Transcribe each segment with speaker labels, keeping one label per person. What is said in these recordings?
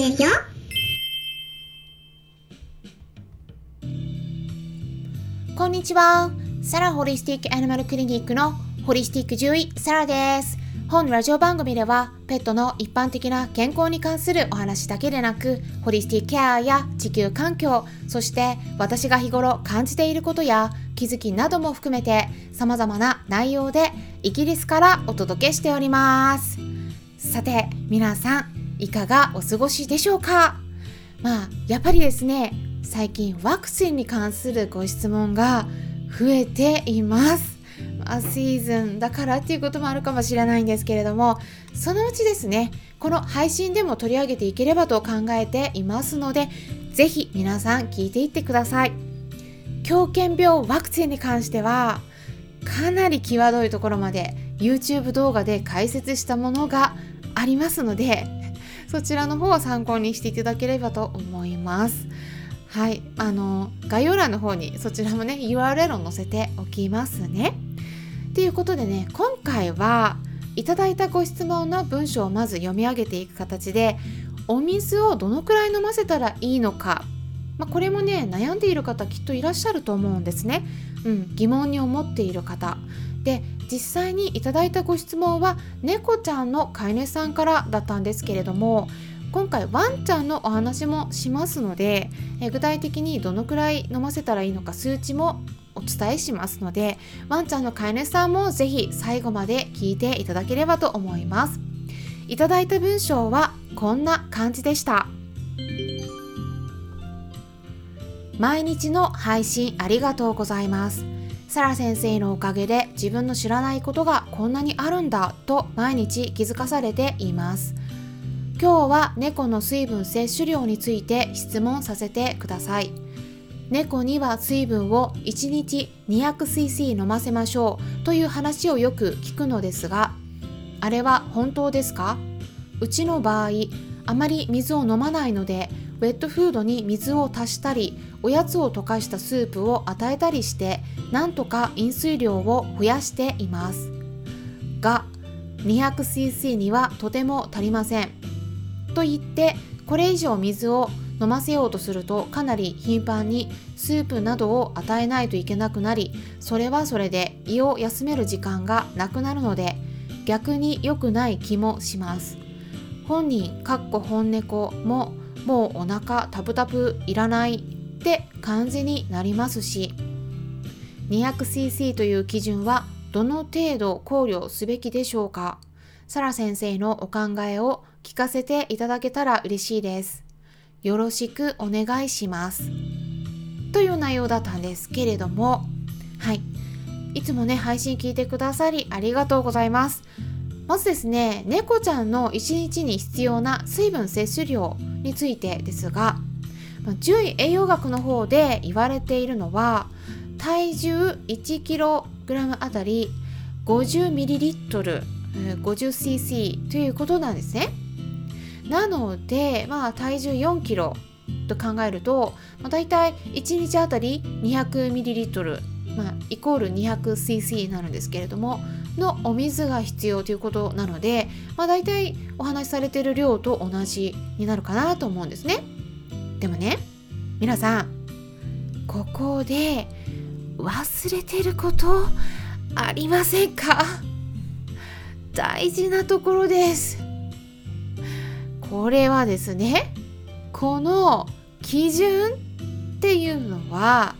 Speaker 1: ですよ。
Speaker 2: こんにちは。サラホリスティックアニマルクリニックのホリスティック獣医サラです。本ラジオ番組ではペットの一般的な健康に関するお話だけでなくホリスティックケアや地球環境そして私が日頃感じていることや気づきなども含めて様々な内容でイギリスからお届けしておりますさて皆さんいかがお過ごしでしょうか？まあやっぱりですね最近ワクチンに関するご質問が増えています。まあ、シーズンだからっていうこともあるかもしれないんですけれどもそのうちですねこの配信でも取り上げていければと考えていますので是非皆さん聞いていってください。狂犬病ワクチンに関してはかなり際どいところまで YouTube 動画で解説したものがありますのでそちらの方を参考にしていただければと思います。はい。あの概要欄の方にそちらもね URL を載せておきますね。ということでね今回はいただいたご質問の文章をまず読み上げていく形でお水をどのくらい飲ませたらいいのか、まあ、これもね悩んでいる方きっといらっしゃると思うんですね、うん、疑問に思っている方。で実際にいただいたご質問は猫ちゃんの飼い主さんからだったんですけれども今回ワンちゃんのお話もしますのでえ具体的にどのくらい飲ませたらいいのか数値もお伝えしますのでワンちゃんの飼い主さんもぜひ最後まで聞いていただければと思います。いただいた文章はこんな感じでした。毎日の配信ありがとうございます。サラ先生のおかげで自分の知らないことがこんなにあるんだと毎日気づかされています。今日は猫の水分摂取量について質問させてください。猫には水分を1日 200cc 飲ませましょうという話をよく聞くのですがあれは本当ですか？うちの場合あまり水を飲まないのでウェットフードに水を足したりおやつを溶かしたスープを与えたりしてなんとか飲水量を増やしています。が 200cc にはとても足りません。と言ってこれ以上水を飲ませようとするとかなり頻繁にスープなどを与えないといけなくなりそれはそれで胃を休める時間がなくなるので逆に良くない気もします。本人かっこ本猫ももうお腹タプタプいらないって感じになりますし 200cc という基準はどの程度考慮すべきでしょうか？サラ先生のお考えを聞かせていただけたら嬉しいですよろしくお願いします。という内容だったんですけれども、はい。いつもね、配信聞いてくださりありがとうございます。まずですね、猫ちゃんの1日に必要な水分摂取量についてですが、獣医栄養学の方で言われているのは、体重 1kg あたり 50ml、50cc ということなんですね。なので、まあ、体重4キロと考えると、まあ、大体1日あたり 200ml、まあ、イコール 200cc になるんですけれどものお水が必要ということなので、まあ、大体お話しされている量と同じになるかなと思うんですね。でもね皆さんここで忘れてることありませんか？大事なところです。これはですねこの基準っていうのは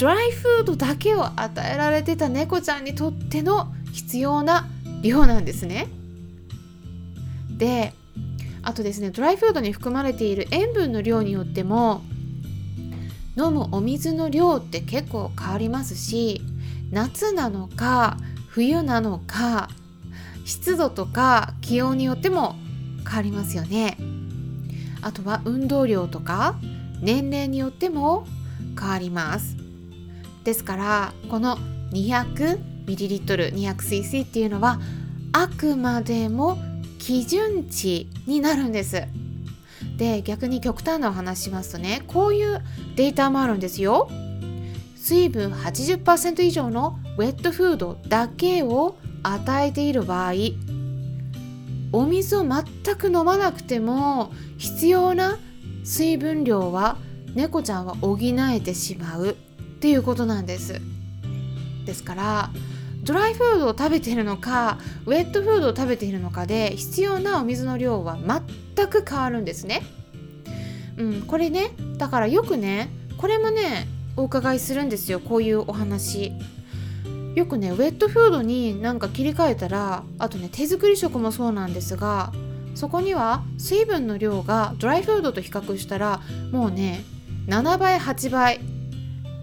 Speaker 2: ドライフードだけを与えられてた猫ちゃんにとっての必要な量なんですね。であとですねドライフードに含まれている塩分の量によっても飲むお水の量って結構変わりますし夏なのか冬なのか湿度とか気温によっても変わりますよねあとは運動量とか年齢によっても変わりますですからこの 200ml200cc っていうのはあくまでも基準値になるんです。で逆に極端なお話しますとねこういうデータもあるんですよ。水分80%以上のウェットフードだけを与えている場合お水を全く飲まなくても必要な水分量は猫ちゃんは補えてしまう。っていうことなんですですからドライフードを食べているのかウェットフードを食べているのかで必要なお水の量は全く変わるんですね。うん、これねだからよくねこれもねお伺いするんですよこういうお話。よくねウェットフードになんか切り替えたらあとね手作り食もそうなんですがそこには水分の量がドライフードと比較したらもうね7倍8倍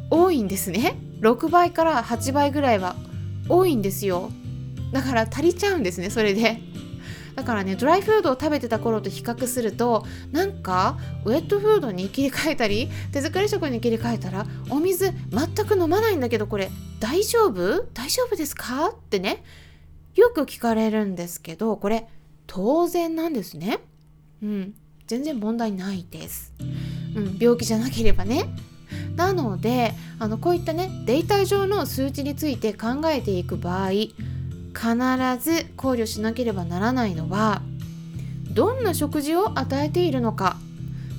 Speaker 2: 多いんですね。6倍から8倍ぐらいは多いんですよ。だから足りちゃうんですねそれで。だからねドライフードを食べてた頃と比較するとなんかウェットフードに切り替えたり手作り食に切り替えたらお水全く飲まないんだけどこれ大丈夫？大丈夫ですか？ってねよく聞かれるんですけどこれ当然なんですね。うん。全然問題ないです、うん、病気じゃなければね。なのであのこういったねデータ上の数値について考えていく場合必ず考慮しなければならないのはどんな食事を与えているのか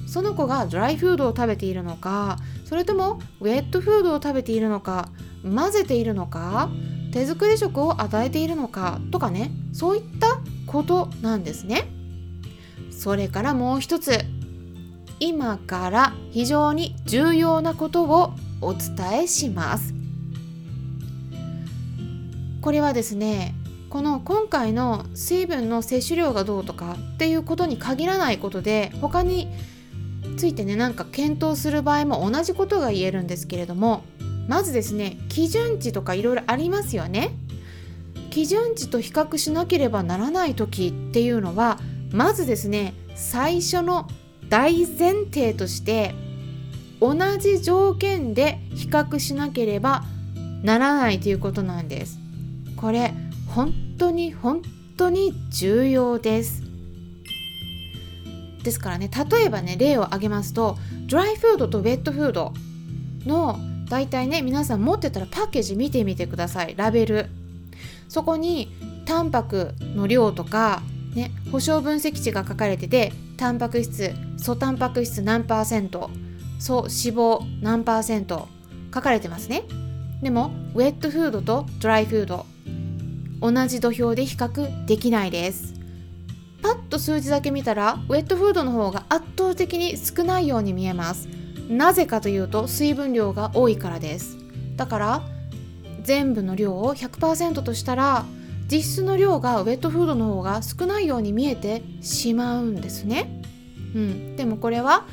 Speaker 2: その子がドライフードを食べているのかそれともウェットフードを食べているのか混ぜているのか手作り食を与えているのかとかねそういったことなんですね。それからもう一つ。今から非常に重要なことをお伝えします。これはですねこの今回の水分の摂取量がどうとかっていうことに限らないことで他についてねなんか検討する場合も同じことが言えるんですけれどもまずですね基準値とかいろいろありますよね。基準値と比較しなければならない時っていうのはまずですね最初の大前提として同じ条件で比較しなければならないということなんです。これ本当に本当に重要です。ですからね例えばね例を挙げますとドライフードとウェットフードの大体ね皆さん持ってたらパッケージ見てみてくださいラベルそこにタンパクの量とかね、保証分析値が書かれててタンパク質素タンパク質何パーセント素脂肪何パーセント書かれてますね。でもウェットフードとドライフード同じ土俵で比較できないです。パッと数字だけ見たらウェットフードの方が圧倒的に少ないように見えます。なぜかというと水分量が多いからです。だから全部の量を100%としたら実質の量がウェットフードの方が少ないように見えてしまうんですね。うん、でもこれは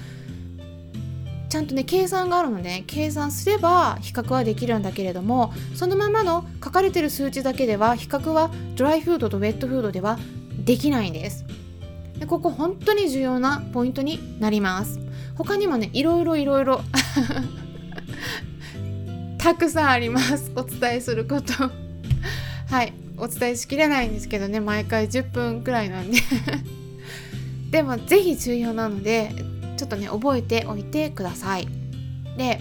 Speaker 2: ちゃんとね計算があるので計算すれば比較はできるんだけれどもそのままの書かれてる数値だけでは比較はドライフードとウェットフードではできないんです。でここ本当に重要なポイントになります。他にもねいろいろいろいろ たくさんありますお伝えすることはいお伝えしきれないんですけどね毎回10分くらいなんで。でも是非重要なのでちょっとね覚えておいてください。で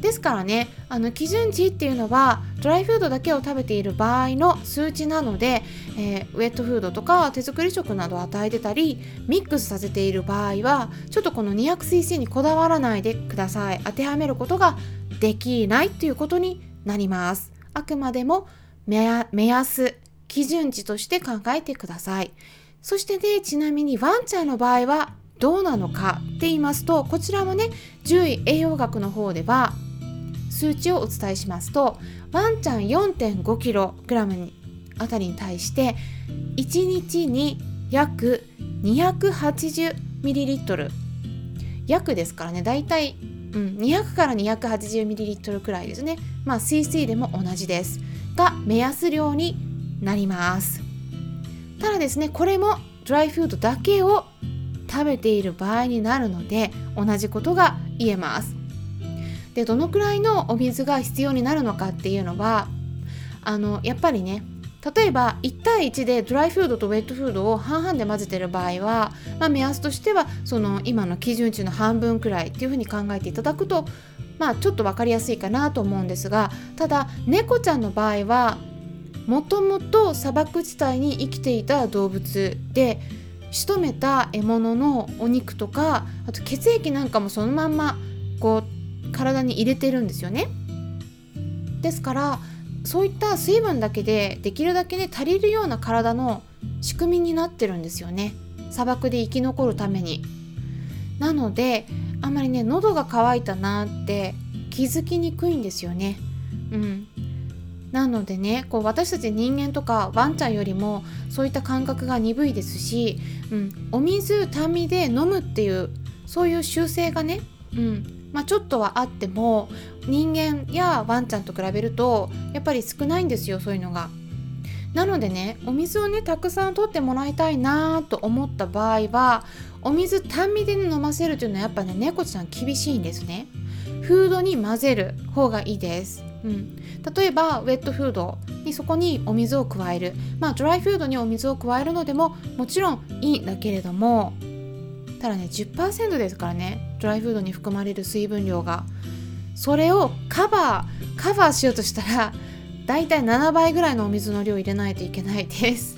Speaker 2: ですからねあの基準値っていうのはドライフードだけを食べている場合の数値なので、えー、ウェットフードとか手作り食などを与えてたりミックスさせている場合はちょっとこの 200cc にこだわらないでください。当てはめることができないということになります。あくまでも目安、基準値として考えてください。そしてね、ちなみにワンちゃんの場合はどうなのかって言いますと、こちらもね、獣医栄養学の方では数値をお伝えしますと、ワンちゃん 4.5kg にあたりに対して1日に約 280ml 約ですからねだいたい、うん、200から 280ml くらいですね。まあ CC でも同じです。が目安量になります。ただですねこれもドライフードだけを食べている場合になるので同じことが言えます。でどのくらいのお水が必要になるのかっていうのはあのやっぱりね例えば1対1でドライフードとウェットフードを半々で混ぜてる場合は、まあ、目安としてはその今の基準値の半分くらいっていうふうに考えていただくとまあちょっと分かりやすいかなと思うんですがただ猫ちゃんの場合はもともと砂漠地帯に生きていた動物で仕留めた獲物のお肉とかあと血液なんかもそのまんまこう体に入れてるんですよね。ですからそういった水分だけでできるだけね足りるような体の仕組みになってるんですよね砂漠で生き残るために。なのであんまりね喉が渇いたなって気づきにくいんですよね。うん、なのでねこう私たち人間とかワンちゃんよりもそういった感覚が鈍いですし、うん、お水単味で飲むっていうそういう習性がね、うんまあ、ちょっとはあっても人間やワンちゃんと比べるとやっぱり少ないんですよそういうのが。なのでねお水をねたくさん取ってもらいたいなと思った場合はお水単味で、ね、飲ませるというのはやっぱね猫ちゃん厳しいんですね。フードに混ぜる方がいいです。うん、例えばウェットフードにそこにお水を加えるまあドライフードにお水を加えるのでももちろんいいんだけれどもただね10%ですからねドライフードに含まれる水分量がそれをカバーカバーしようとしたらだいたい7倍ぐらいのお水の量入れないといけないです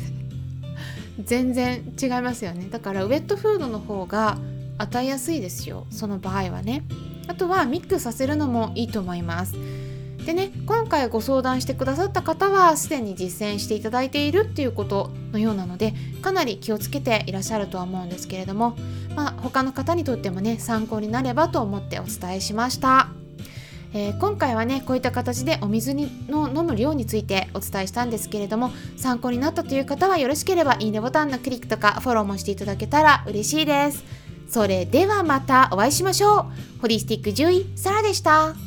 Speaker 2: 全然違いますよね。だからウェットフードの方が与えやすいですよ。その場合はね。あとはミックスさせるのもいいと思います。でね今回ご相談してくださった方はすでに実践していただいているっていうことのようなのでかなり気をつけていらっしゃるとは思うんですけれどもまあ他の方にとってもね参考になればと思ってお伝えしました。えー、今回はねこういった形でお水にの飲む量についてお伝えしたんですけれども参考になったという方はよろしければいいねボタンのクリックとかフォローもしていただけたら嬉しいです。それではまたお会いしましょう。ホリスティック獣医サラでした。